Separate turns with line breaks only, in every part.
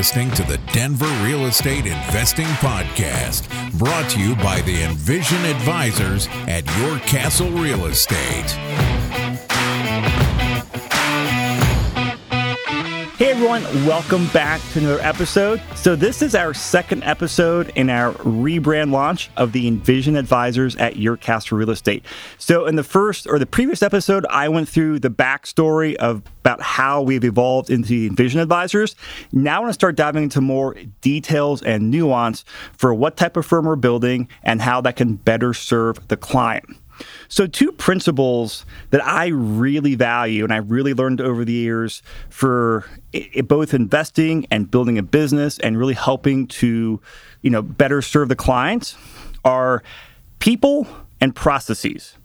listening to the Denver Real Estate Investing Podcast, brought to you by the Envision Advisors at Your Castle Real Estate.
Everyone, welcome back to another episode. So, this is our second episode in our rebrand launch of the Envision Advisors at Your Castle Real Estate. So, in the first or the previous episode, I went through the backstory of about how we've evolved into the Envision Advisors. Now, I want to start diving into more details and nuance for what type of firm we're building and how that can better serve the client. So, two principles that I really value and I really learned over the years for it, both investing and building a business and really helping to, you know, better serve the clients are people and processes.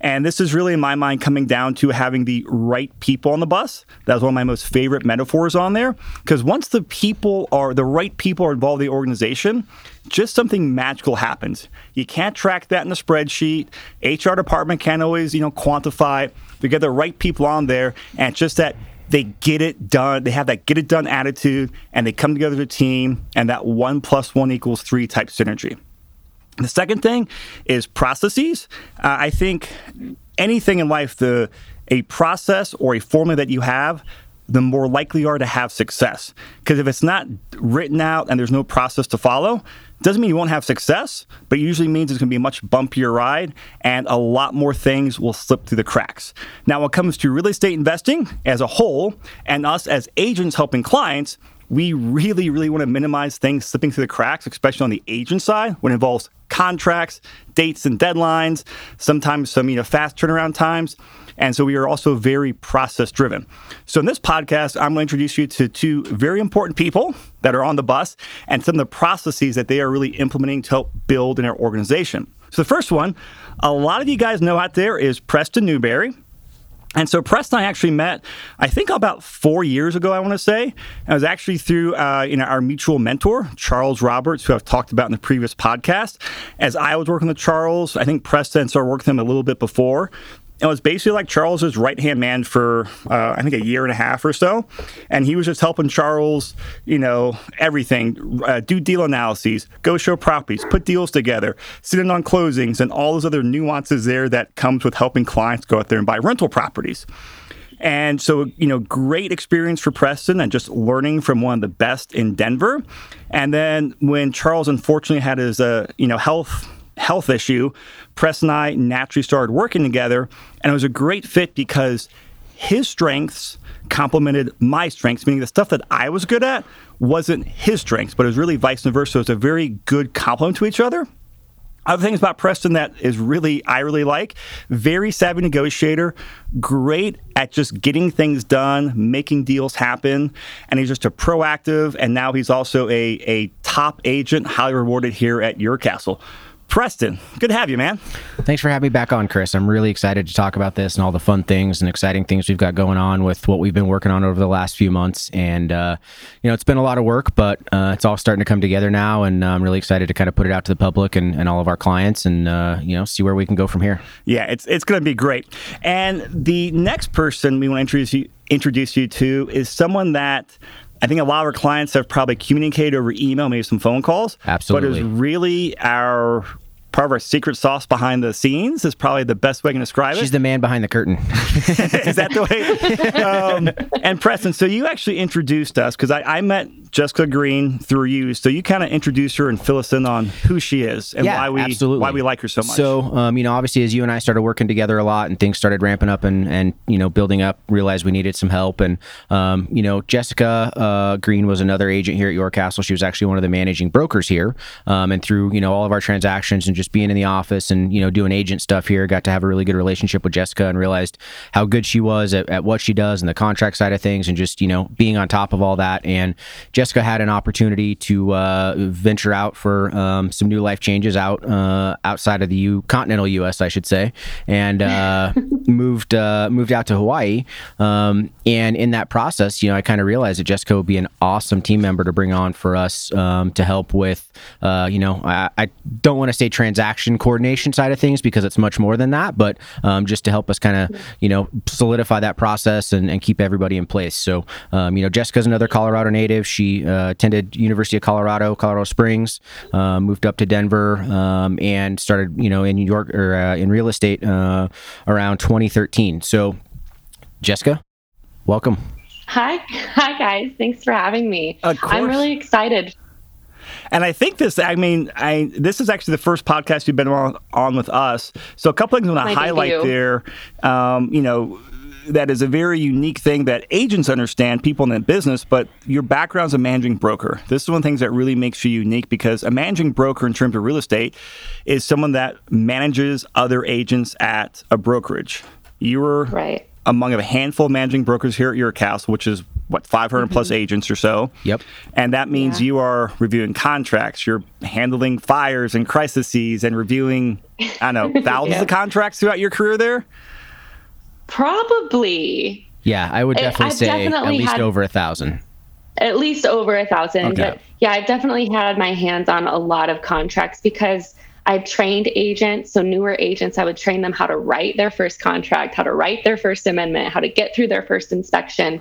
And this is really, in my mind, coming down to having the right people on the bus. That's one of my most favorite metaphors on there. Because once the people are, the right people are involved in the organization, just something magical happens. You can't track that in a spreadsheet. HR department can't always, you know, quantify. You get the right people on there, and just that they get it done. They have that get it done attitude, and they come together as a team, and that one plus one equals three type synergy. The second thing is processes. Uh, I think anything in life, the a process or a formula that you have, the more likely you are to have success. Because if it's not written out and there's no process to follow, doesn't mean you won't have success, but it usually means it's going to be a much bumpier ride and a lot more things will slip through the cracks. Now, when it comes to real estate investing as a whole and us as agents helping clients, we really, really want to minimize things slipping through the cracks, especially on the agent side when it involves contracts, dates and deadlines, sometimes some you know fast turnaround times. And so we are also very process driven. So in this podcast, I'm going to introduce you to two very important people that are on the bus and some of the processes that they are really implementing to help build in our organization. So the first one, a lot of you guys know out there is Preston Newberry. And so Preston and I actually met, I think about four years ago, I want to say. It was actually through uh, you know, our mutual mentor, Charles Roberts, who I've talked about in the previous podcast. As I was working with Charles, I think Preston started working with him a little bit before it was basically like Charles's right hand man for uh, I think a year and a half or so, and he was just helping Charles, you know, everything, uh, do deal analyses, go show properties, put deals together, sit in on closings, and all those other nuances there that comes with helping clients go out there and buy rental properties. And so, you know, great experience for Preston and just learning from one of the best in Denver. And then when Charles unfortunately had his, uh, you know, health health issue, Press and I naturally started working together. And it was a great fit because his strengths complemented my strengths, meaning the stuff that I was good at wasn't his strengths, but it was really vice versa. So it's a very good complement to each other. Other things about Preston that is really I really like, very savvy negotiator, great at just getting things done, making deals happen, and he's just a proactive. And now he's also a a top agent, highly rewarded here at Your Castle. Preston, good to have you, man.
Thanks for having me back on, Chris. I'm really excited to talk about this and all the fun things and exciting things we've got going on with what we've been working on over the last few months. And, uh, you know, it's been a lot of work, but uh, it's all starting to come together now. And I'm really excited to kind of put it out to the public and, and all of our clients and, uh, you know, see where we can go from here.
Yeah, it's, it's going to be great. And the next person we want to introduce you, introduce you to is someone that I think a lot of our clients have probably communicated over email, maybe some phone calls.
Absolutely.
But it's really our part of our secret sauce behind the scenes is probably the best way I can describe
it.
She's
the man behind the curtain.
is that the way? Um, and Preston, so you actually introduced us because I, I, met Jessica Green through you. So you kind of introduce her and fill us in on who she is and
yeah,
why we
absolutely.
why we like her so much.
So um, you know, obviously, as you and I started working together a lot and things started ramping up and and you know building up, realized we needed some help. And um, you know, Jessica uh, Green was another agent here at Your Castle. She was actually one of the managing brokers here. Um, and through you know all of our transactions and just being in the office and you know doing agent stuff here, got to have a really good relationship with Jessica and realized how good she was at, at what she does and the contract side of things and just you know being on top of all that. And Jessica had an opportunity opportunity to uh, venture out for um, some new life changes out uh, outside of the U- continental U.S. I should say, and uh, moved uh, moved out to Hawaii, um, and in that process, you know, I kind of realized that Jessica would be an awesome team member to bring on for us um, to help with, uh, you know, I, I don't want to say transaction coordination side of things because it's much more than that, but um, just to help us kind of, you know, solidify that process and, and keep everybody in place. So, um, you know, Jessica's another Colorado native. She uh, attended University of Colorado, Colorado Springs, uh, moved up to Denver, um, and started, you know, in New York or uh, in real estate uh, around 2013. So, Jessica, welcome.
Hi, hi guys. Thanks for having me.
Of course.
I'm really excited.
And I think this, I mean, I this is actually the first podcast you've been on, on with us. So a couple things I want to highlight there. Um, you know, that is a very unique thing that agents understand, people in the business, but your background background's a managing broker. This is one of the things that really makes you unique because a managing broker in terms of real estate is someone that manages other agents at a brokerage. You were
Right.
among a handful of managing brokers here at your castle, which is what 500 plus agents or so.
Yep.
And that means
Mm-hmm. Yeah.
you are reviewing contracts, you're handling fires and crises, and reviewing I don't know thousands
Yeah.
of contracts throughout your career there.
Probably
Yeah, I would definitely
I've
say at least
had-
over a thousand.
at least over a thousand.
Okay.
But yeah, I've definitely had my hands on a lot of contracts because I've trained agents. So newer agents, I would train them how to write their first contract, how to write their first amendment, how to get through their first inspection.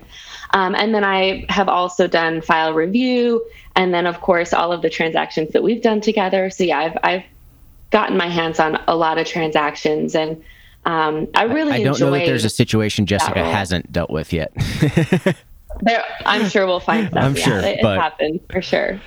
Um, and then I have also done file review, and then of course all of the transactions that we've done together. So yeah, I've I've gotten my hands on a lot of transactions, and um, I really
I don't
enjoy.
know that there's a situation Jessica
role.
hasn't dealt with yet.
there, I'm sure we'll find stuff.
I'm
yeah,
sure,
it, it
but-
happened for sure.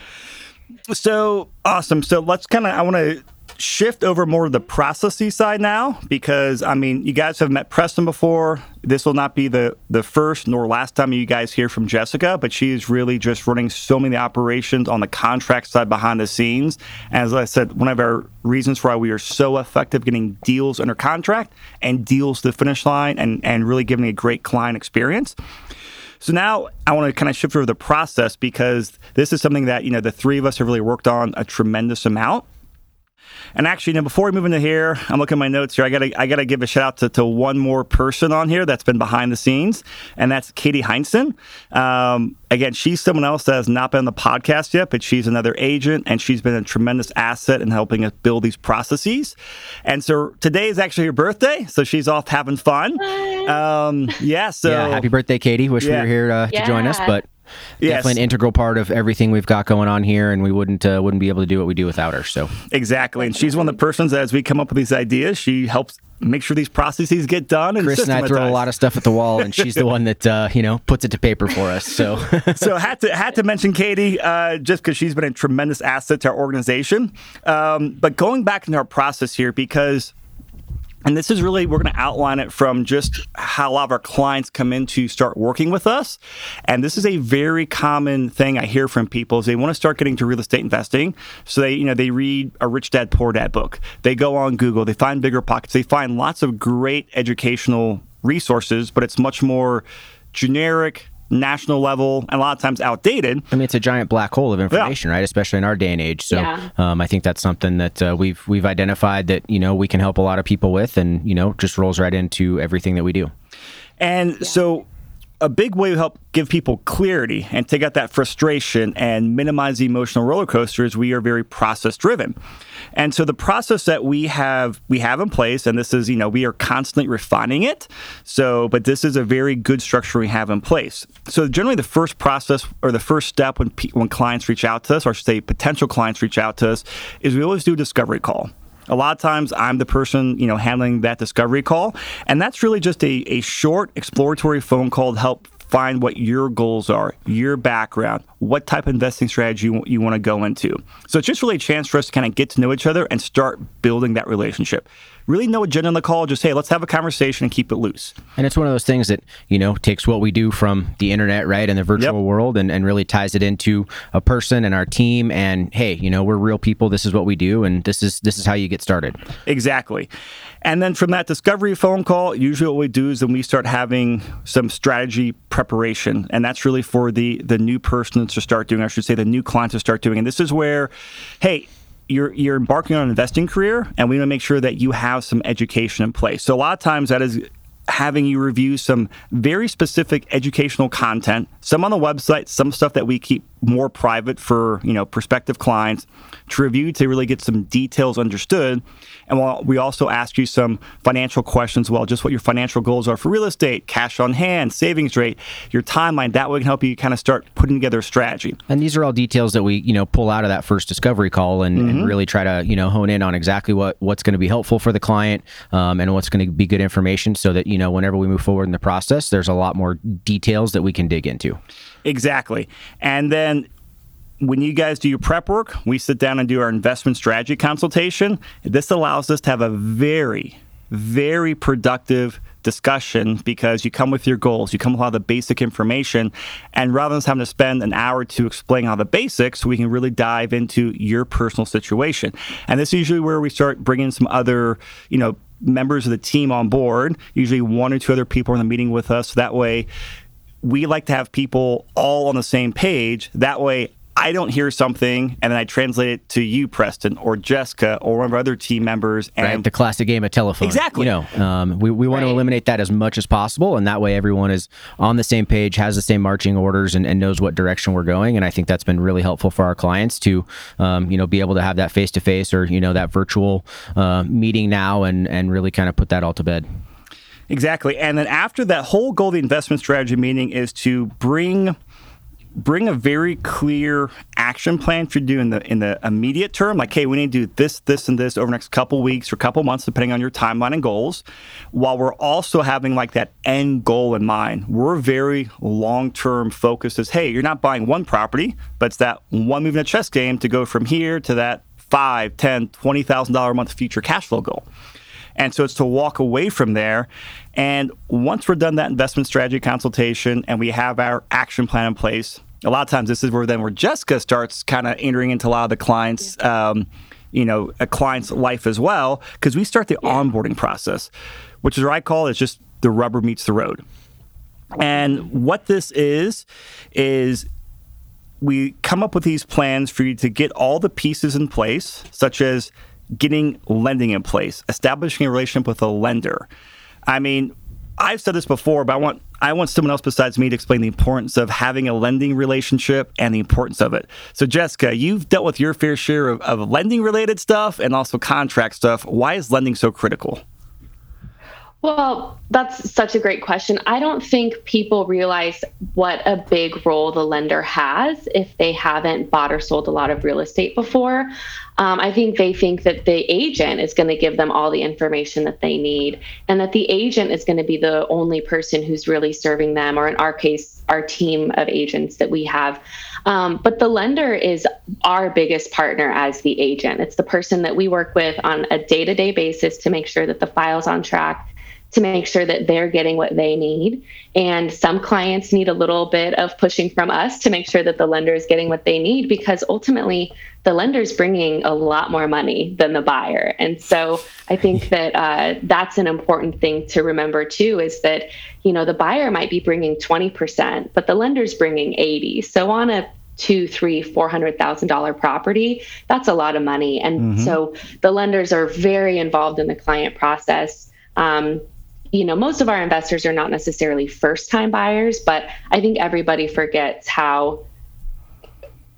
So awesome. So let's kind of I want to shift over more to the processy side now because I mean you guys have met Preston before. This will not be the the first nor last time you guys hear from Jessica, but she is really just running so many operations on the contract side behind the scenes. As I said, one of our reasons why we are so effective getting deals under contract and deals to the finish line and and really giving a great client experience. So now I want to kind of shift over the process because this is something that, you know, the three of us have really worked on a tremendous amount. And actually, you know, before we move into here, I'm looking at my notes here. I gotta, I gotta give a shout out to, to one more person on here that's been behind the scenes, and that's Katie Heinzen. Um, again, she's someone else that has not been on the podcast yet, but she's another agent, and she's been a tremendous asset in helping us build these processes. And so today is actually her birthday, so she's off having fun. Um, yeah, so
yeah, happy birthday, Katie. Wish
Yeah.
we were here uh, to join us, but
Yes.
definitely an integral part of everything we've got going on here, and we wouldn't uh, wouldn't be able to do what we do without her. So
Exactly. And she's one of the persons that as we come up with these ideas, she helps make sure these processes get done. And
Chris and I throw a lot of stuff at the wall, and she's the one that uh, you know puts it to paper for us. So
so had to had to mention Katie uh, just because she's been a tremendous asset to our organization. Um, but going back into our process here, because and this is really we're going to outline it from just how a lot of our clients come in to start working with us. And this is a very common thing i hear from people is they want to start getting to real estate investing. So they you know they read a rich dad poor dad book. They go on google they find BiggerPockets they find lots of great educational resources but it's much more generic national level and a lot of times outdated
I mean, it's a giant black hole of information, right? Especially in our day and age. So
Yeah.
um, I think that's something that uh, we've we've identified that you know we can help a lot of people with, and you know just rolls right into everything that we do.
And so, a big way to help give people clarity and take out that frustration and minimize the emotional roller coaster is we are very process driven. And so the process that we have we have in place, and this is you know we are constantly refining it. So, but this is a very good structure we have in place. So generally, the first process or the first step when when clients reach out to us, or say potential clients reach out to us, is we always do a discovery call. A lot of times I'm the person, you know, handling that discovery call. And that's really just a, a short exploratory phone call to help find what your goals are, your background, what type of investing strategy you, you want to go into. So it's just really a chance for us to kind of get to know each other and start building that relationship. Really no agenda on the call, just hey, let's have a conversation and keep it loose.
And it's one of those things that, you know, takes what we do from the internet, right, and the virtual
Yep.
world and, and really ties it into a person and our team and hey, you know, we're real people, this is what we do and this is this is how you get started.
Exactly. And then from that discovery phone call, usually what we do is then we start having some strategy preparation. And that's really for the the new person to start doing, I should say the new client to start doing. And this is where, hey, you're you're embarking on an investing career and we want to make sure that you have some education in place. So a lot of times that is having you review some very specific educational content, some on the website, some stuff that we keep more private for, you know, prospective clients to review to really get some details understood. And while we also ask you some financial questions, well, just what your financial goals are for real estate, cash on hand, savings rate, your timeline, that way can help you kind of start putting together a strategy.
And these are all details that we, you know, pull out of that first discovery call and, mm-hmm. and really try to, you know, hone in on exactly what what's going to be helpful for the client um, and what's going to be good information so that, you know, whenever we move forward in the process, there's a lot more details that we can dig into.
Exactly. And then when you guys do your prep work, we sit down and do our investment strategy consultation. This allows us to have a very, very productive discussion because you come with your goals, you come with a lot of the basic information, and rather than having to spend an hour to explain all the basics, we can really dive into your personal situation. And this is usually where we start bringing some other, you know, members of the team on board. Usually, one or two other people in the meeting with us. That way, we like to have people all on the same page. That way, I don't hear something and then I translate it to you, Preston, or Jessica, or one of our other team members. And
right, the classic game of telephone.
Exactly.
You know, um, we, we want right. to eliminate that as much as possible. And that way everyone is on the same page, has the same marching orders, and, and knows what direction we're going. And I think that's been really helpful for our clients to, um, you know, be able to have that face to face or, you know, that virtual uh, meeting now and, and really kind of put that all to bed.
Exactly. And then after that whole goal of the investment strategy meeting is to bring bring a very clear action plan for you in the in the immediate term like hey we need to do this this and this over the next couple weeks or couple months depending on your timeline and goals while we're also having like that end goal in mind. We're very long-term focused as hey you're not buying one property but it's that one move in a chess game to go from here to that five ten twenty thousand dollar a month future cash flow goal and so it's to walk away from there. And once we're done that investment strategy consultation and we have our action plan in place, a lot of times this is where then where Jessica starts kind of entering into a lot of the clients. Um, you know, a client's life as well, because we start the yeah. onboarding process, which is what I call is just the rubber meets the road. And what this is, is we come up with these plans for you to get all the pieces in place, such as getting lending in place, establishing a relationship with a lender. I mean, I've said this before, but I want I want someone else besides me to explain the importance of having a lending relationship and the importance of it. So, Jessica, you've dealt with your fair share of, of lending related stuff and also contract stuff. Why is lending so critical?
Well, that's such a great question. I don't think people realize what a big role the lender has if they haven't bought or sold a lot of real estate before. Um, I think they think that the agent is going to give them all the information that they need, and that the agent is going to be the only person who's really serving them, or in our case, our team of agents that we have. Um, but the lender is our biggest partner as the agent. It's the person that we work with on a day to day basis to make sure that the file's on track to make sure that they're getting what they need. And some clients need a little bit of pushing from us to make sure that the lender is getting what they need because ultimately the lender's bringing a lot more money than the buyer. And so I think that uh, that's an important thing to remember too is that, you know, the buyer might be bringing 20%, but the lender's bringing 80. So on a two, three, four hundred thousand dollar property, that's a lot of money. And mm-hmm. so the lenders are very involved in the client process. Um, you know, most of our investors are not necessarily first time buyers, but I think everybody forgets how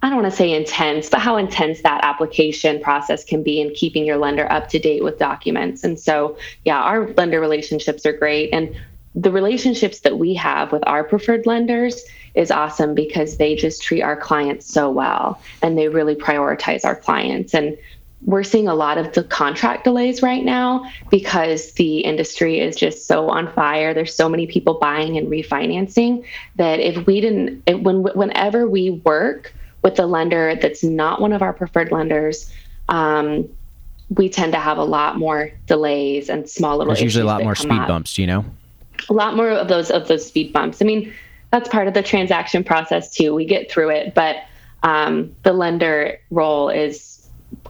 I don't want to say intense, but how intense that application process can be in keeping your lender up to date with documents. And so, yeah, our lender relationships are great. And the relationships that we have with our preferred lenders is awesome because they just treat our clients so well and they really prioritize our clients. And we're seeing a lot of the contract delays right now because the industry is just so on fire. There's so many people buying and refinancing that if we didn't, when whenever we work with a lender that's not one of our preferred lenders, um, we tend to have a lot more delays and small little.
There's usually a lot more speed up. bumps, you know.
A lot more of those of those speed bumps. I mean, that's part of the transaction process too. We get through it, but um, the lender role is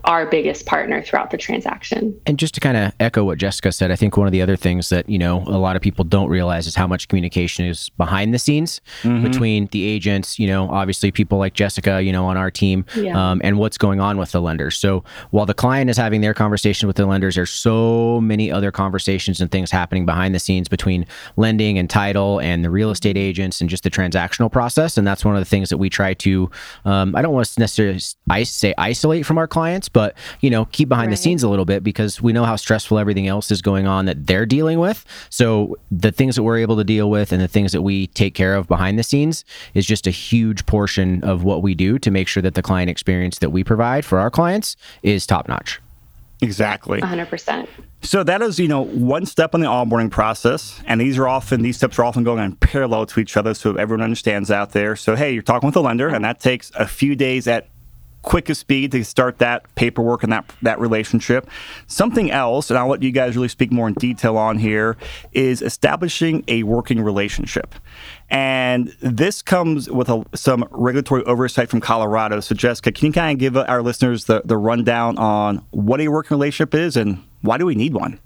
our biggest partner throughout the transaction.
And just to kind of echo what Jessica said, I think one of the other things that, you know, a lot of people don't realize is how much communication is behind the scenes mm-hmm. between the agents, you know, obviously people like Jessica, you know, on our team, yeah. um, and what's going on with the lenders. So while the client is having their conversation with the lenders, there's so many other conversations and things happening behind the scenes between lending and title and the real estate agents and just the transactional process. And that's one of the things that we try to, um, I don't want to necessarily say isolate from our clients, but you know, keep behind right. the scenes a little bit because we know how stressful everything else is going on that they're dealing with. So the things that we're able to deal with and the things that we take care of behind the scenes is just a huge portion of what we do to make sure that the client experience that we provide for our clients is top notch.
Exactly.
100%.
So that is, you know, one step in the onboarding process, and these are often these steps are often going on parallel to each other, so everyone understands out there. So hey, you're talking with a lender, and that takes a few days at quickest speed to start that paperwork and that that relationship. Something else, and I'll let you guys really speak more in detail on here, is establishing a working relationship. And this comes with a, some regulatory oversight from Colorado. So, Jessica, can you kind of give our listeners the, the rundown on what a working relationship is and why do we need one?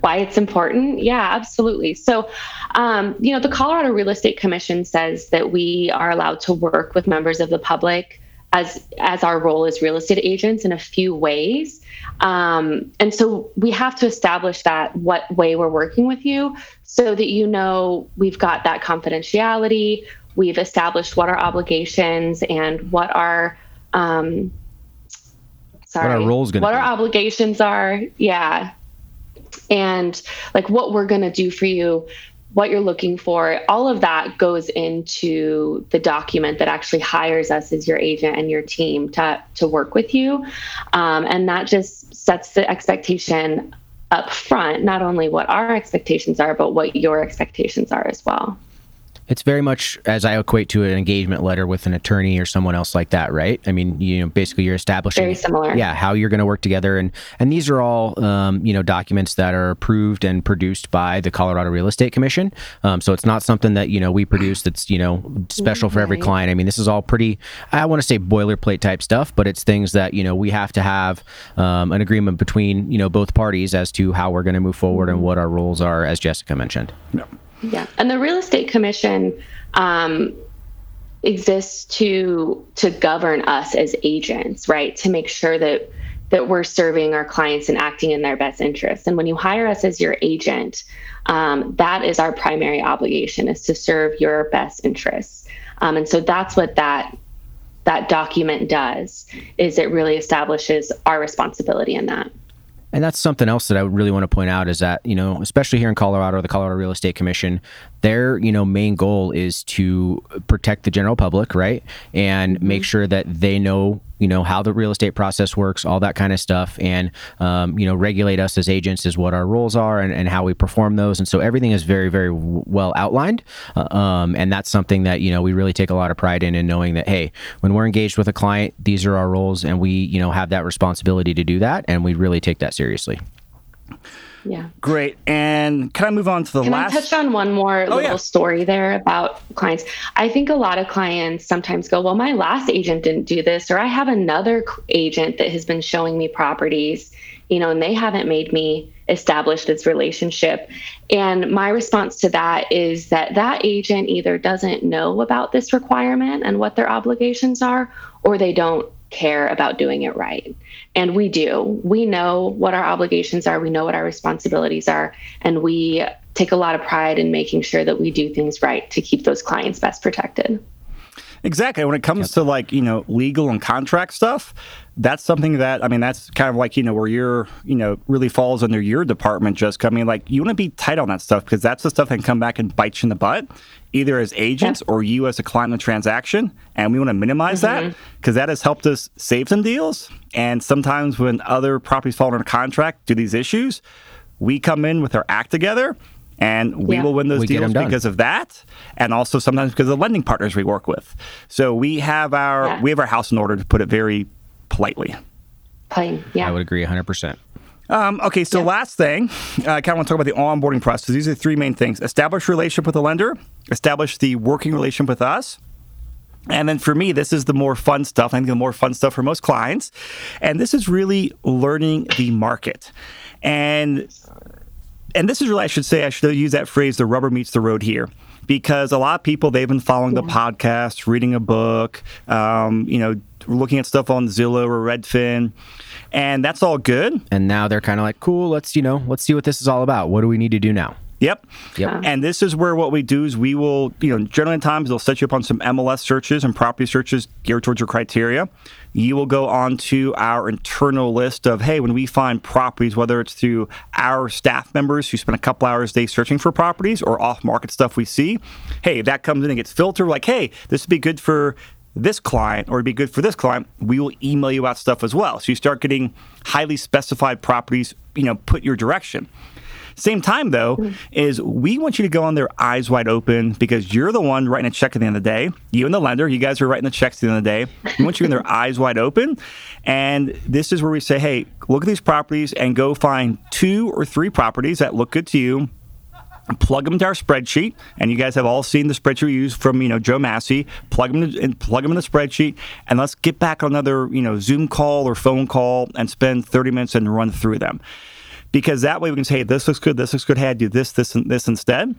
why it's important? Yeah, absolutely. So, um, you know, the Colorado Real Estate Commission says that we are allowed to work with members of the public as as our role as real estate agents in a few ways. Um, and so we have to establish that what way we're working with you so that you know we've got that confidentiality, we've established what our obligations and what our um, sorry,
what our roles
what be. our obligations are. Yeah. And like what we're going to do for you what you're looking for, all of that goes into the document that actually hires us as your agent and your team to, to work with you. Um, and that just sets the expectation up front, not only what our expectations are, but what your expectations are as well.
It's very much as I equate to an engagement letter with an attorney or someone else like that, right? I mean, you know, basically you're establishing
very similar.
Yeah, how you're going to work together, and and these are all um, you know documents that are approved and produced by the Colorado Real Estate Commission. Um, so it's not something that you know we produce that's you know special for every client. I mean, this is all pretty. I want to say boilerplate type stuff, but it's things that you know we have to have um, an agreement between you know both parties as to how we're going to move forward and what our roles are, as Jessica mentioned.
Yeah.
Yeah, and the real estate commission um, exists to to govern us as agents, right? To make sure that that we're serving our clients and acting in their best interest. And when you hire us as your agent, um, that is our primary obligation: is to serve your best interests. Um, and so that's what that that document does is it really establishes our responsibility in that.
And that's something else that I really want to point out is that, you know, especially here in Colorado, the Colorado Real Estate Commission, their, you know, main goal is to protect the general public, right? And mm-hmm. make sure that they know, you know, how the real estate process works, all that kind of stuff. And, um, you know, regulate us as agents is what our roles are and, and how we perform those. And so everything is very, very w- well outlined. Uh, um, and that's something that, you know, we really take a lot of pride in, in knowing that, hey, when we're engaged with a client, these are our roles and we, you know, have that responsibility to do that. And we really take that seriously.
Yeah.
Great. And can I move on to the
can
last?
Can I touch on one more oh, little yeah. story there about clients? I think a lot of clients sometimes go, well, my last agent didn't do this, or I have another agent that has been showing me properties, you know, and they haven't made me establish this relationship. And my response to that is that that agent either doesn't know about this requirement and what their obligations are, or they don't care about doing it right. And we do. We know what our obligations are, we know what our responsibilities are, and we take a lot of pride in making sure that we do things right to keep those clients best protected.
Exactly. When it comes yep. to like, you know, legal and contract stuff, that's something that I mean, that's kind of like, you know, where you're, you know, really falls under your department just coming like you want to be tight on that stuff because that's the stuff that can come back and bite you in the butt, either as agents or you as a client in the transaction. And we want to minimize mm-hmm. that because that has helped us save some deals. And sometimes when other properties fall under contract due to these issues, we come in with our act together and we yeah. will win those we deals because of that and also sometimes because of the lending partners we work with so we have our yeah. we have our house in order to put it very politely
plain yeah
i would agree 100%
um, okay, so yeah. last thing, uh, I kind of want to talk about the onboarding process. These are the three main things: establish relationship with the lender, establish the working relationship with us, And then for me, this is the more fun stuff. I think the more fun stuff for most clients. And this is really learning the market. And and this is really, I should say, I should use that phrase, the rubber meets the road here. Because a lot of people, they've been following the podcast, reading a book, um, you know, looking at stuff on Zillow or Redfin, and that's all good.
And now they're kind of like, cool, let's, you know, let's see what this is all about. What do we need to do now?
Yep.
Yep.
And this is where what we do is we will, you know, generally times they'll set you up on some MLS searches and property searches geared towards your criteria. You will go on to our internal list of, hey, when we find properties, whether it's through our staff members who spend a couple hours a day searching for properties or off market stuff we see, hey, if that comes in and gets filtered, like, hey, this would be good for this client or it'd be good for this client, we will email you out stuff as well. So you start getting highly specified properties, you know, put your direction. Same time, though, mm-hmm. is we want you to go on there eyes wide open because you're the one writing a check at the end of the day. You and the lender, you guys are writing the checks at the end of the day. We want you in there eyes wide open. And this is where we say, hey, look at these properties and go find two or three properties that look good to you plug them into our spreadsheet, and you guys have all seen the spreadsheet we use from you know Joe Massey. Plug them in, plug them in the spreadsheet, and let's get back on another you know Zoom call or phone call and spend 30 minutes and run through them because that way we can say, hey, this looks good, this looks good, hey, I do this, this, and this instead.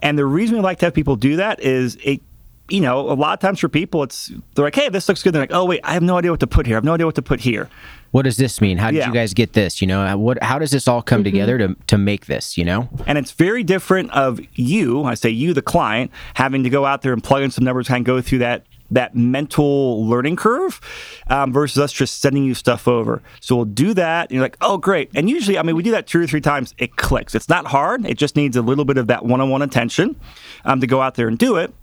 And the reason we like to have people do that is it, you know, a lot of times for people, it's they're like, hey, this looks good. They're like, oh wait, I have no idea what to put here. I have no idea what to put here.
What does this mean? How did yeah. you guys get this? You know, what? How does this all come mm-hmm. together to to make this? You know,
and it's very different of you. I say you, the client, having to go out there and plug in some numbers, kind of go through that that mental learning curve um, versus us just sending you stuff over. So we'll do that. And you're like, oh, great. And usually, I mean, we do that two or three times. It clicks. It's not hard. It just needs a little bit of that one on one attention um, to go out there and do it.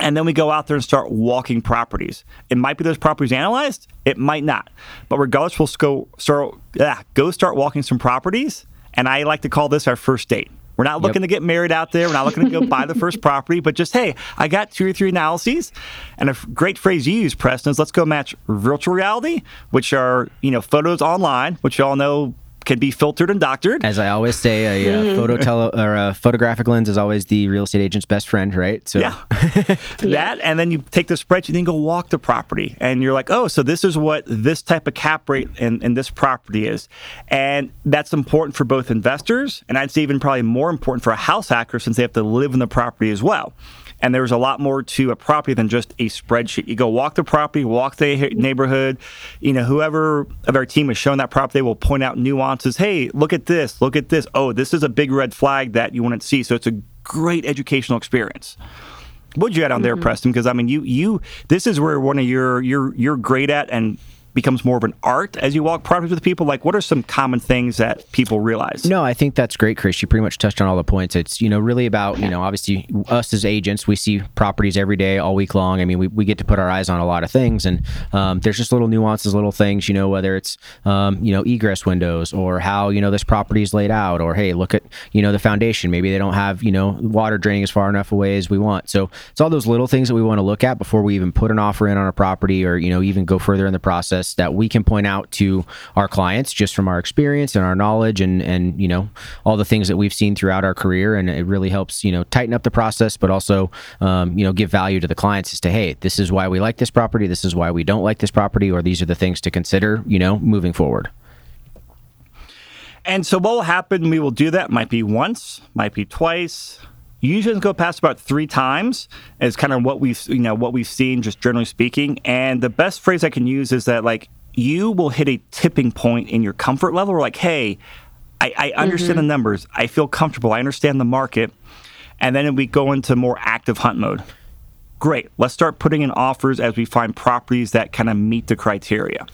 And then we go out there and start walking properties. It might be those properties analyzed. It might not. But regardless, we'll go start, yeah, go start walking some properties. And I like to call this our first date. We're not looking yep. to get married out there. We're not looking to go buy the first property, but just, hey, I got two or three analyses. And a great phrase you use, Preston, is let's go match virtual reality, which are, you know, photos online, which you all know can be filtered and doctored.
As I always say, a, a mm-hmm. photo tele- or a photographic lens is always the real estate agent's best friend, right?
So yeah, that, and then you take the spreadsheet, you then go walk the property, and you're like, oh, so this is what this type of cap rate in, in this property is, and that's important for both investors, and I'd say even probably more important for a house hacker since they have to live in the property as well. And there's a lot more to a property than just a spreadsheet. You go walk the property, walk the neighborhood. You know, whoever of our team has shown that property will point out nuances. Hey, look at this. Look at this. Oh, this is a big red flag that you want to see. So it's a great educational experience. What'd you add on there, mm-hmm. Preston? Because I mean, you you this is where one of your you're you're great at, and becomes more of an art as you walk properties with people? Like, what are some common things that people realize?
No, I think that's great, Chris. You pretty much touched on all the points. It's, you know, really about, you know, obviously us as agents, we see properties every day, all week long. I mean, we, we get to put our eyes on a lot of things. And um, there's just little nuances, little things, you know, whether it's, um, you know, egress windows or how, you know, this property is laid out or, hey, look at, you know, the foundation. Maybe they don't have, you know, water draining as far enough away as we want. So it's all those little things that we want to look at before we even put an offer in on a property or, you know, even go further in the process that we can point out to our clients just from our experience and our knowledge and and you know all the things that we've seen throughout our career. And it really helps you know tighten up the process but also um, you know give value to the clients as to hey this is why we like this property. This is why we don't like this property. Or these are the things to consider you know moving forward.
And so what will happen? We will do that. Might be once might be twice usually go past about three times is kind of what we've you know what we've seen just generally speaking. And the best phrase i can use is that like you will hit a tipping point in your comfort level We're like hey i, I understand mm-hmm. the numbers. I feel comfortable. I understand the market. And then we go into more active hunt mode. Great. Let's start putting in offers as we find properties that kind of meet the criteria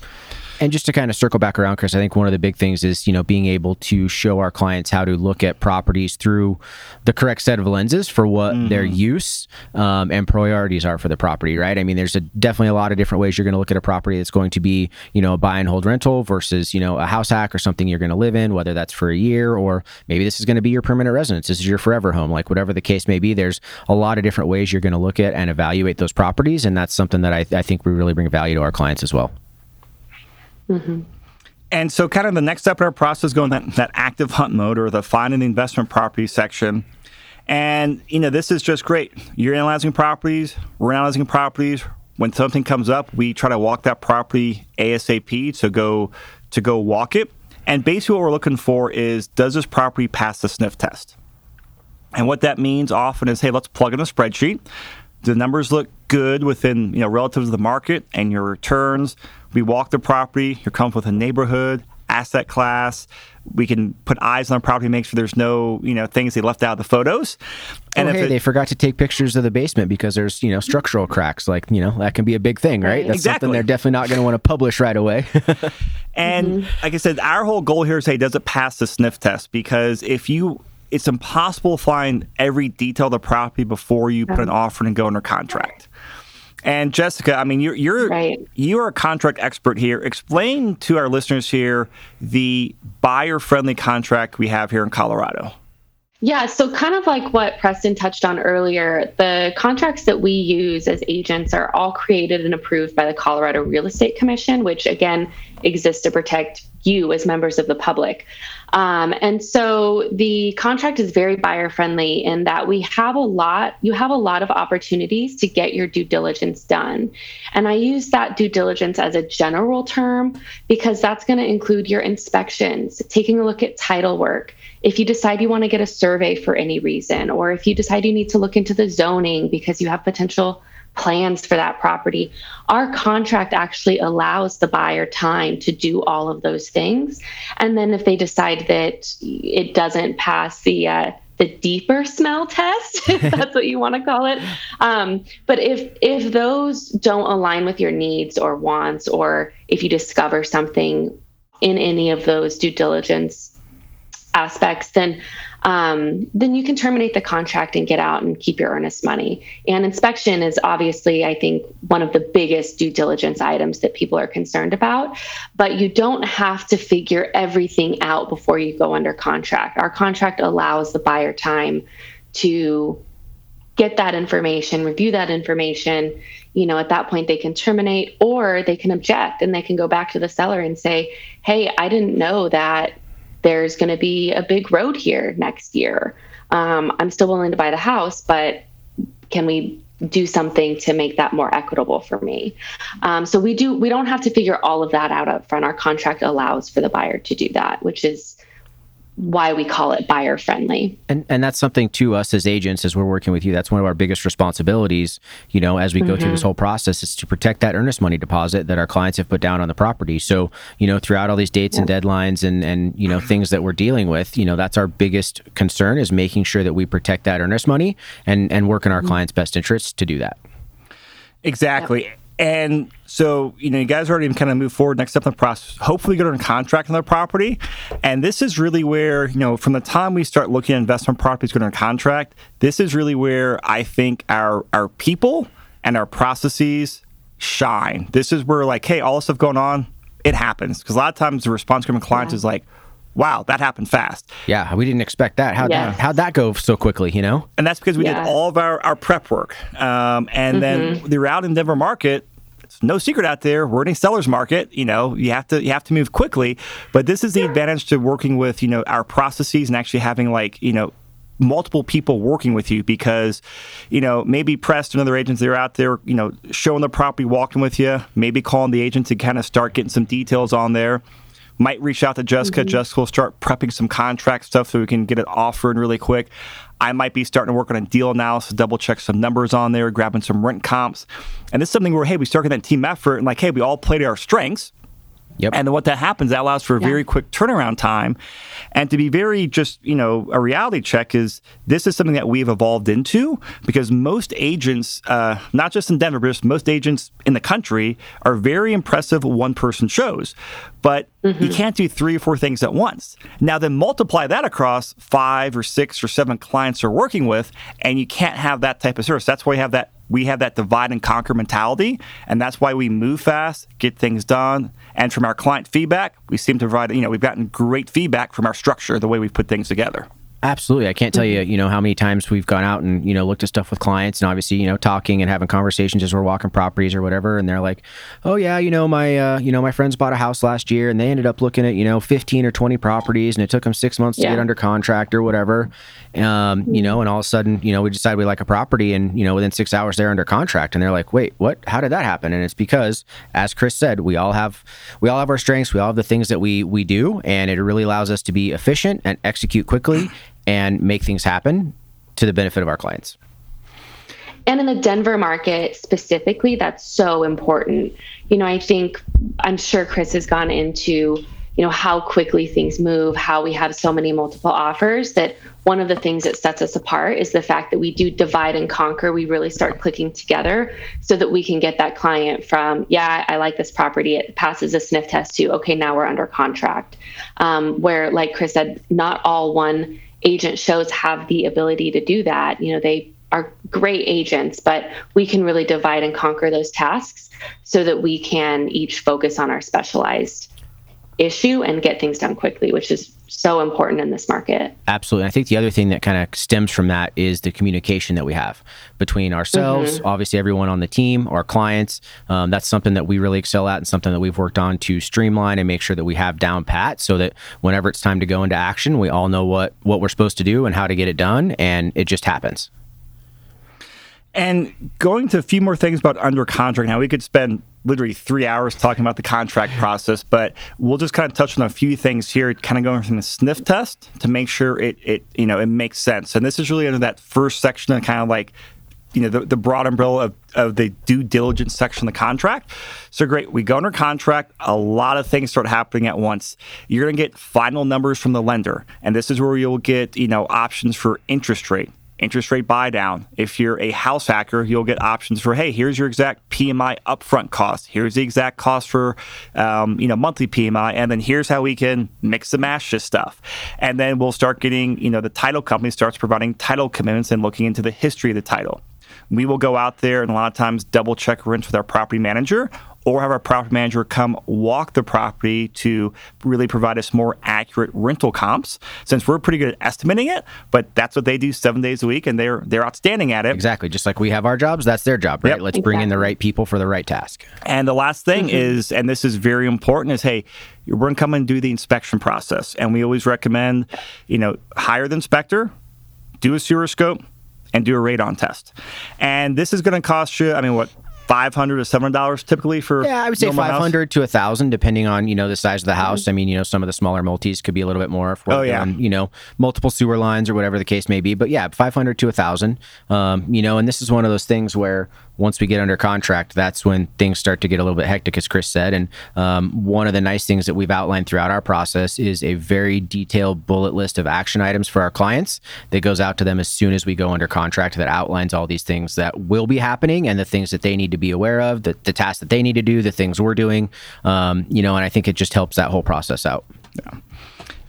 and just to kind of circle back around, Chris, I think one of the big things is you know being able to show our clients how to look at properties through the correct set of lenses for what mm-hmm. their use um, and priorities are for the property. Right? I mean, there's a, definitely a lot of different ways you're going to look at a property that's going to be you know a buy and hold rental versus you know a house hack or something you're going to live in, whether that's for a year or maybe this is going to be your permanent residence. This is your forever home. Like whatever the case may be, there's a lot of different ways you're going to look at and evaluate those properties, and that's something that I, I think we really bring value to our clients as well.
Mm-hmm. And so, kind of the next step in our process, going that that active hunt mode or the finding the investment property section. And, you know, this is just great. You're analyzing properties, we're analyzing properties. When something comes up, we try to walk that property ASAP to go to go walk it. And basically what we're looking for is does this property pass the sniff test? And what that means often is, hey, let's plug in a spreadsheet. The numbers look good within, you know, relative to the market and your returns. We walk the property, you're comfortable with a neighborhood, asset class. We can put eyes on the property, make sure there's no, you know, things they left out of the photos.
And oh, hey, it, they forgot to take pictures of the basement because there's, you know, structural cracks. Like, you know, that can be a big thing, right? That's
exactly.
something they're definitely not going to want to publish right away.
and mm-hmm. like I said, our whole goal here is, hey, does it pass the sniff test? Because if you it's impossible to find every detail of the property before you put an uh-huh. offer and go under contract. And Jessica, I mean, you're you're right. you're a contract expert here. Explain to our listeners here the buyer friendly contract we have here in Colorado.
Yeah, so kind of like what Preston touched on earlier, the contracts that we use as agents are all created and approved by the Colorado Real Estate Commission, which again exists to protect you as members of the public. Um, and so the contract is very buyer friendly in that we have a lot, you have a lot of opportunities to get your due diligence done. And I use that due diligence as a general term because that's going to include your inspections, taking a look at title work. If you decide you want to get a survey for any reason, or if you decide you need to look into the zoning because you have potential plans for that property. Our contract actually allows the buyer time to do all of those things. And then if they decide that it doesn't pass the uh, the deeper smell test, if that's what you want to call it. Um, but if if those don't align with your needs or wants, or if you discover something in any of those due diligence aspects, then um, then you can terminate the contract and get out and keep your earnest money. And inspection is obviously, I think, one of the biggest due diligence items that people are concerned about. But you don't have to figure everything out before you go under contract. Our contract allows the buyer time to get that information, review that information. You know, at that point, they can terminate or they can object and they can go back to the seller and say, Hey, I didn't know that there's going to be a big road here next year. Um, I'm still willing to buy the house, but can we do something to make that more equitable for me? Um, so we do. We don't have to figure all of that out up front. Our contract allows for the buyer to do that, which is why we call it buyer friendly.
And and that's something to us as agents as we're working with you. That's one of our biggest responsibilities, you know, as we go mm-hmm. through this mm-hmm. whole process is to protect that earnest money deposit that our clients have put down on the property. So, you know, throughout all these dates yeah. and deadlines and and you know, things that we're dealing with, you know, that's our biggest concern is making sure that we protect that earnest money and and work in our mm-hmm. clients' best interests to do that.
Exactly. Yep. And so, you know, you guys already kind of moved forward next step in the process. Hopefully, get on contract on the property. And this is really where, you know, from the time we start looking at investment properties going on contract, this is really where I think our our people and our processes shine. This is where, like, hey, all this stuff going on, it happens. Because a lot of times the response from clients yeah. is like, wow, that happened fast.
Yeah, we didn't expect that. How'd, that, how'd that go so quickly, you know?
And that's because we yeah. did all of our, our prep work. Um, and mm-hmm. then the route in Denver market, it's no secret out there. We're in a seller's market. You know, you have to you have to move quickly. But this is the advantage to working with you know our processes and actually having like you know multiple people working with you because, you know, maybe Prest and other agents that are out there, you know, showing the property, walking with you, maybe calling the agent to kind of start getting some details on there might reach out to Jessica. Mm-hmm. Jessica will start prepping some contract stuff so we can get it offered really quick. I might be starting to work on a deal analysis, double check some numbers on there, grabbing some rent comps. And this is something where, hey, we start getting that team effort and like, hey, we all play to our strengths. Yep. And then what that happens, that allows for a yeah. very quick turnaround time. And to be very just, you know, a reality check is this is something that we've evolved into because most agents, uh, not just in Denver, but just most agents in the country are very impressive one person shows. But mm-hmm. you can't do three or four things at once. Now, then multiply that across five or six or seven clients you're working with, and you can't have that type of service. That's why you have that we have that divide and conquer mentality, and that's why we move fast, get things done. And from our client feedback, we seem to provide, you know, we've gotten great feedback from our structure, the way we put things together.
Absolutely. I can't tell you, you know, how many times we've gone out and, you know, looked at stuff with clients and obviously, you know, talking and having conversations as we're walking properties or whatever. And they're like, oh, yeah, you know, my, uh, you know, my friends bought a house last year and they ended up looking at, you know, 15 or 20 properties and it took them six months yeah. to get under contract or whatever. Um, you know, and all of a sudden, you know, we decide we like a property and, you know, within six hours they're under contract and they're like, wait, what, how did that happen? And it's because, as Chris said, we all have, we all have our strengths. We all have the things that we, we do. And it really allows us to be efficient and execute quickly and make things happen to the benefit of our clients.
And in the Denver market specifically, that's so important. You know, I think I'm sure Chris has gone into, you know, how quickly things move, how we have so many multiple offers that one of the things that sets us apart is the fact that we do divide and conquer. We really start clicking together so that we can get that client from, yeah, I like this property. It passes a sniff test to, okay, now we're under contract. Um, where, like Chris said, not all one agent shows have the ability to do that. You know, they are great agents, but we can really divide and conquer those tasks so that we can each focus on our specialized issue and get things done quickly, which is so important in this market.
Absolutely. I think the other thing that kind of stems from that is the communication that we have between ourselves, mm-hmm. obviously everyone on the team, our clients. Um, that's something that we really excel at and something that we've worked on to streamline and make sure that we have down pat so that whenever it's time to go into action, we all know what what we're supposed to do and how to get it done and it just happens.
And going to a few more things about under contract. Now we could spend literally three hours talking about the contract process, but we'll just kind of touch on a few things here, kind of going from the sniff test to make sure it, it you know it makes sense. And this is really under that first section of kind of like you know the, the broad umbrella of, of the due diligence section of the contract. So great, we go under contract. A lot of things start happening at once. You're going to get final numbers from the lender, and this is where you'll get you know options for interest rate interest rate buy down. If you're a house hacker, you'll get options for, hey, here's your exact PMI upfront cost. Here's the exact cost for, um, you know, monthly PMI, and then here's how we can mix and match this stuff. And then we'll start getting, you know, the title company starts providing title commitments and looking into the history of the title. We will go out there and a lot of times double check rents with our property manager or have our property manager come walk the property to really provide us more accurate rental comps since we're pretty good at estimating it but that's what they do seven days a week and they're they're outstanding at it
exactly just like we have our jobs that's their job right yep. let's bring in the right people for the right task
and the last thing mm-hmm. is and this is very important is hey we're going to come and do the inspection process and we always recommend you know hire the inspector do a sewer scope and do a radon test. And this is going to cost you, I mean, what, five hundred to seven dollars typically for
yeah i would say 500 to a thousand depending on you know the size of the house. Mm-hmm. i mean you know some of the smaller multis could be a little bit more
oh yeah.
you know multiple sewer lines or whatever the case may be. But yeah 500 to a thousand. Um, you know and this is one of those things where once we get under contract, that's when things start to get a little bit hectic, as Chris said. And um, one of the nice things that we've outlined throughout our process is a very detailed bullet list of action items for our clients that goes out to them as soon as we go under contract that outlines all these things that will be happening and the things that they need to be aware of, the, the tasks that they need to do, the things we're doing. Um, you know, and I think it just helps that whole process out.
Yeah.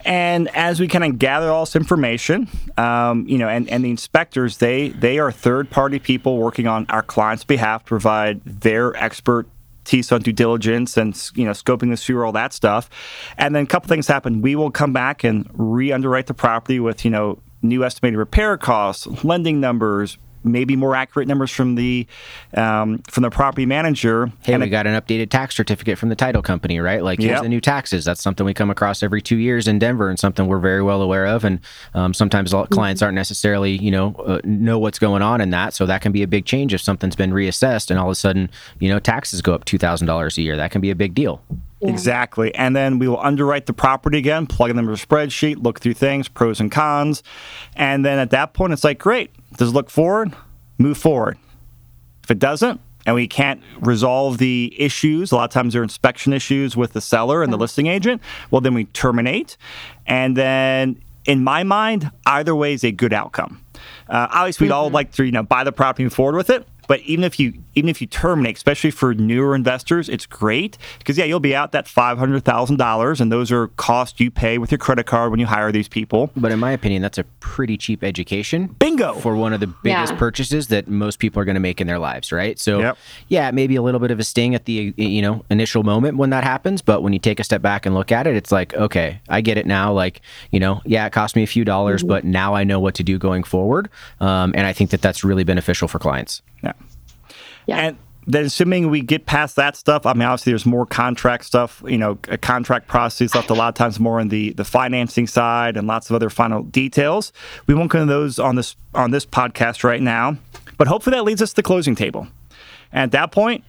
And as we kind of gather all this information, um, you know, and, and the inspectors, they they are third party people working on our client's behalf to provide their expertise on due diligence and you know scoping the sewer, all that stuff. And then a couple things happen. We will come back and re-underwrite the property with you know new estimated repair costs, lending numbers, maybe more accurate numbers from the um, from the property manager.
Hey, and we it, got an updated tax certificate from the title company, right? Like here's yep. the new taxes. That's something we come across every two years in Denver, and something we're very well aware of. And um, sometimes clients aren't necessarily, you know, uh, know what's going on in that. So that can be a big change if something's been reassessed, and all of a sudden, you know, taxes go up two thousand dollars a year. That can be a big deal.
Yeah. Exactly. And then we will underwrite the property again, plug them into a spreadsheet, look through things, pros and cons. And then at that point, it's like, great, does it look forward? Move forward. If it doesn't, and we can't resolve the issues, a lot of times there are inspection issues with the seller and the listing agent, well, then we terminate. And then, in my mind, either way is a good outcome. Uh, obviously, we'd mm-hmm. all like to, you know, buy the property and move forward with it. But even if you even if you terminate, especially for newer investors, it's great because yeah, you'll be out that five hundred thousand dollars, and those are costs you pay with your credit card when you hire these people.
But in my opinion, that's a pretty cheap education.
Bingo
for one of the biggest
Yeah.
purchases that most people are going to make in their lives, right? So
Yep.
yeah, maybe a little bit of a sting at the you know initial moment when that happens, but when you take a step back and look at it, it's like okay, I get it now. Like you know, yeah, it cost me a few dollars, but now I know what to do going forward, um, and I think that that's really beneficial for clients.
Yeah. And then assuming we get past that stuff, I mean, obviously there's more contract stuff, you know, contract process left a lot of times more on the the financing side and lots of other final details. We won't go into those on this on this podcast right now, but hopefully that leads us to the closing table. And at that point,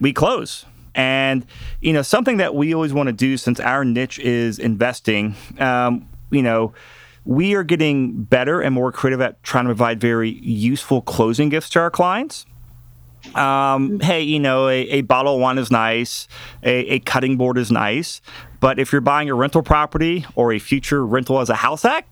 we close. And you know, something that we always want to do since our niche is investing, um, you know, we are getting better and more creative at trying to provide very useful closing gifts to our clients um, hey, you know, a, a bottle of wine is nice, a, a cutting board is nice, but if you're buying a rental property or a future rental as a house hack,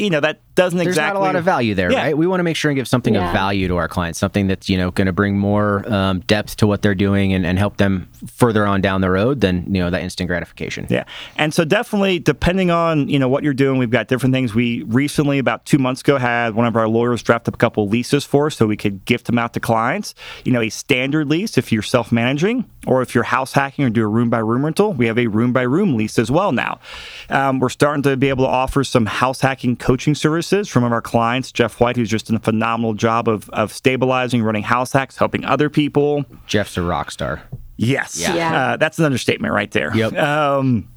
you know that doesn't
There's
exactly There's
not a lot of value there,
Yeah.
right? We want to make sure and give something of value to our clients, something that's you know going to bring more um, depth to what they're doing and, and help them further on down the road than you know that instant gratification.
Yeah. And so definitely depending on, you know, what you're doing, we've got different things. We recently about 2 months ago had one of our lawyers draft up a couple leases for us so we could gift them out to clients. You know, a standard lease if you're self-managing or if you're house hacking or do a room by room rental, we have a room by room lease as well now. Um, we're starting to be able to offer some house hacking coaching services from one of our clients, Jeff White, who's just done a phenomenal job of of stabilizing, running house hacks, helping other people.
Jeff's a rock star.
Yes.
Yeah.
Uh, that's an understatement right there.
Yep.
Um,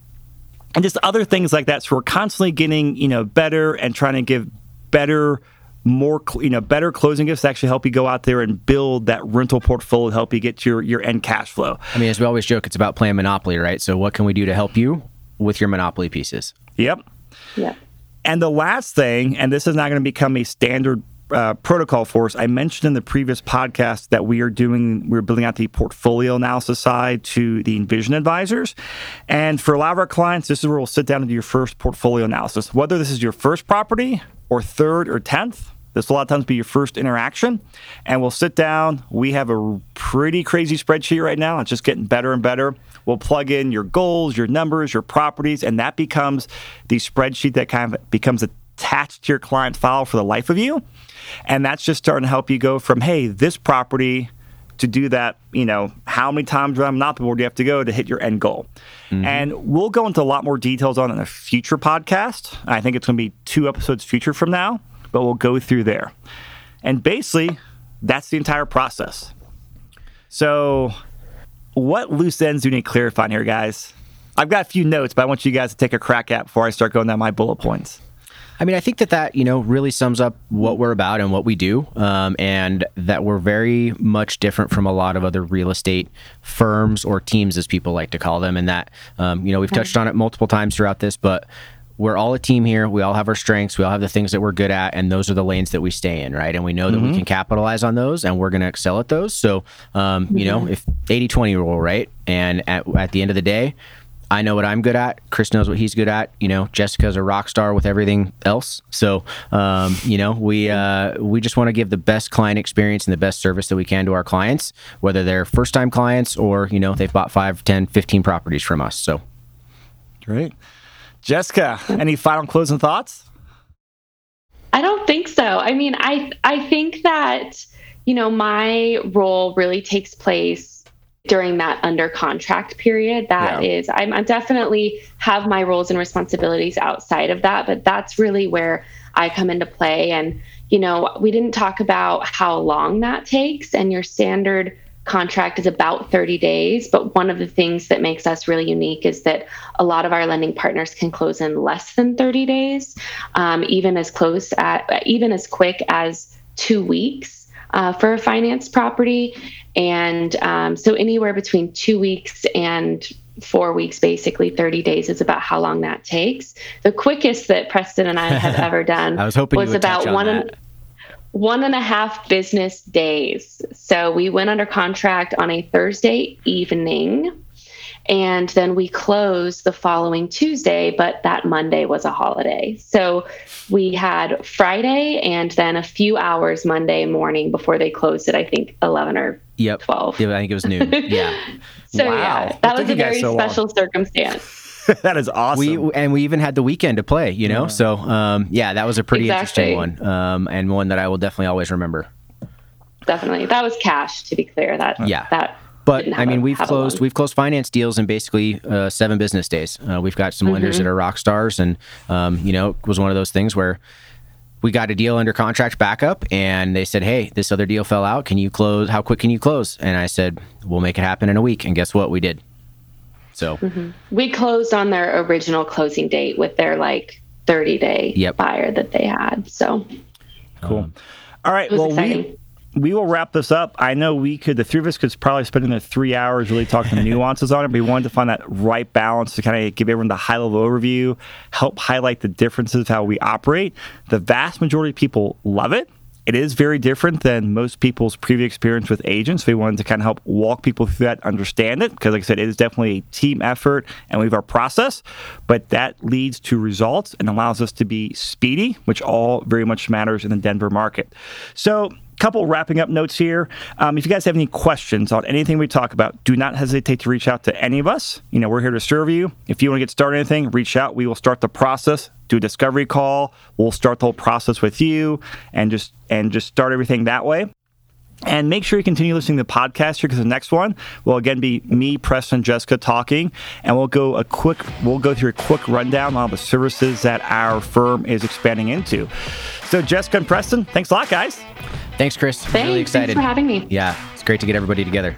and just other things like that. So we're constantly getting, you know, better and trying to give better, more, you know, better closing gifts to actually help you go out there and build that rental portfolio, to help you get your your end cash flow.
I mean, as we always joke, it's about playing Monopoly, right? So, what can we do to help you with your Monopoly pieces?
Yep.
Yeah.
And the last thing, and this is not going to become a standard uh, protocol for us. I mentioned in the previous podcast that we are doing, we're building out the portfolio analysis side to the Envision advisors. And for a lot of our clients, this is where we'll sit down and do your first portfolio analysis. Whether this is your first property or third or 10th, this will a lot of times be your first interaction. And we'll sit down. We have a pretty crazy spreadsheet right now. It's just getting better and better. We'll plug in your goals, your numbers, your properties, and that becomes the spreadsheet that kind of becomes attached to your client file for the life of you. And that's just starting to help you go from, hey, this property to do that, you know, how many times around Monopoly board do you have to go to hit your end goal? Mm-hmm. And we'll go into a lot more details on it in a future podcast. I think it's going to be two episodes future from now, but we'll go through there. And basically, that's the entire process. So, what loose ends do we need to clarifying here, guys? I've got a few notes, but I want you guys to take a crack at before I start going down my bullet points.
I mean, I think that that you know really sums up what we're about and what we do, um, and that we're very much different from a lot of other real estate firms or teams, as people like to call them. And that um, you know we've touched on it multiple times throughout this, but we're all a team here. We all have our strengths. We all have the things that we're good at, and those are the lanes that we stay in, right? And we know that we can capitalize on those, and we're going to excel at those. So, um, you know, if 80-20 rule, right? And at, at the end of the day, I know what I'm good at. Chris knows what he's good at. You know, Jessica's a rock star with everything else. So, um, you know, we uh, we just want to give the best client experience and the best service that we can to our clients, whether they're first time clients or you know they've bought 5, 10, 15 properties from us. So.
Great. Jessica, any final closing thoughts?
I don't think so. I mean, I I think that you know my role really takes place during that under contract period. That
Yeah.
is, I'm, I definitely have my roles and responsibilities outside of that, but that's really where I come into play. And you know, we didn't talk about how long that takes, and your standard contract is about 30 days. But one of the things that makes us really unique is that a lot of our lending partners can close in less than 30 days, um, even as close at even as quick as two weeks uh, for a finance property, and um, so anywhere between two weeks and four weeks, basically 30 days, is about how long that takes. The quickest that Preston and I have ever done
I was hoping
was about
on
one
that.
and one and a half business days. So we went under contract on a Thursday evening. And then we closed the following Tuesday, but that Monday was a holiday. So we had Friday and then a few hours Monday morning before they closed at, I think, 11 or
Yep.
12.
Yeah, I think it was noon. Yeah.
So
Wow.
yeah, that was a very
so long?
special circumstance.
that is awesome.
We and we even had the weekend to play, you know. So um, yeah, that was a pretty
Exactly.
interesting one, um, and one that I will definitely always remember.
Definitely. That was cash, to be clear. That
Yeah.
that
But I mean,
a-
we've closed we've closed finance deals in basically uh, seven business days. Uh, we've got some lenders
Mm-hmm.
that are rock stars, and um, you know, it was one of those things where we got a deal under contract backup, and they said, "Hey, this other deal fell out. Can you close? How quick can you close?" And I said, "We'll make it happen in a week." And guess what? We did. So
Mm-hmm. We closed on their original closing date with their like 30 day
Yep.
buyer that they had. So
cool. All right. Well,
exciting.
we we will wrap this up. I know we could, the three of us could probably spend another three hours really talking the nuances on it. But we wanted to find that right balance to kind of give everyone the high level overview, help highlight the differences of how we operate. The vast majority of people love it. It is very different than most people's previous experience with agents. We wanted to kind of help walk people through that, understand it, because, like I said, it is definitely a team effort and we have our process, but that leads to results and allows us to be speedy, which all very much matters in the Denver market. So, couple wrapping up notes here. Um, if you guys have any questions on anything we talk about, do not hesitate to reach out to any of us. You know, we're here to serve you. If you want to get started anything, reach out. We will start the process. Do a discovery call. We'll start the whole process with you, and just and just start everything that way. And make sure you continue listening to the podcast here because the next one will again be me, Preston, Jessica talking, and we'll go a quick we'll go through a quick rundown on all the services that our firm is expanding into. So Jessica and Preston, thanks a lot, guys.
thanks, Chris.
Thanks,
really
thanks
excited.
for having me.
Yeah, it's great to get everybody together.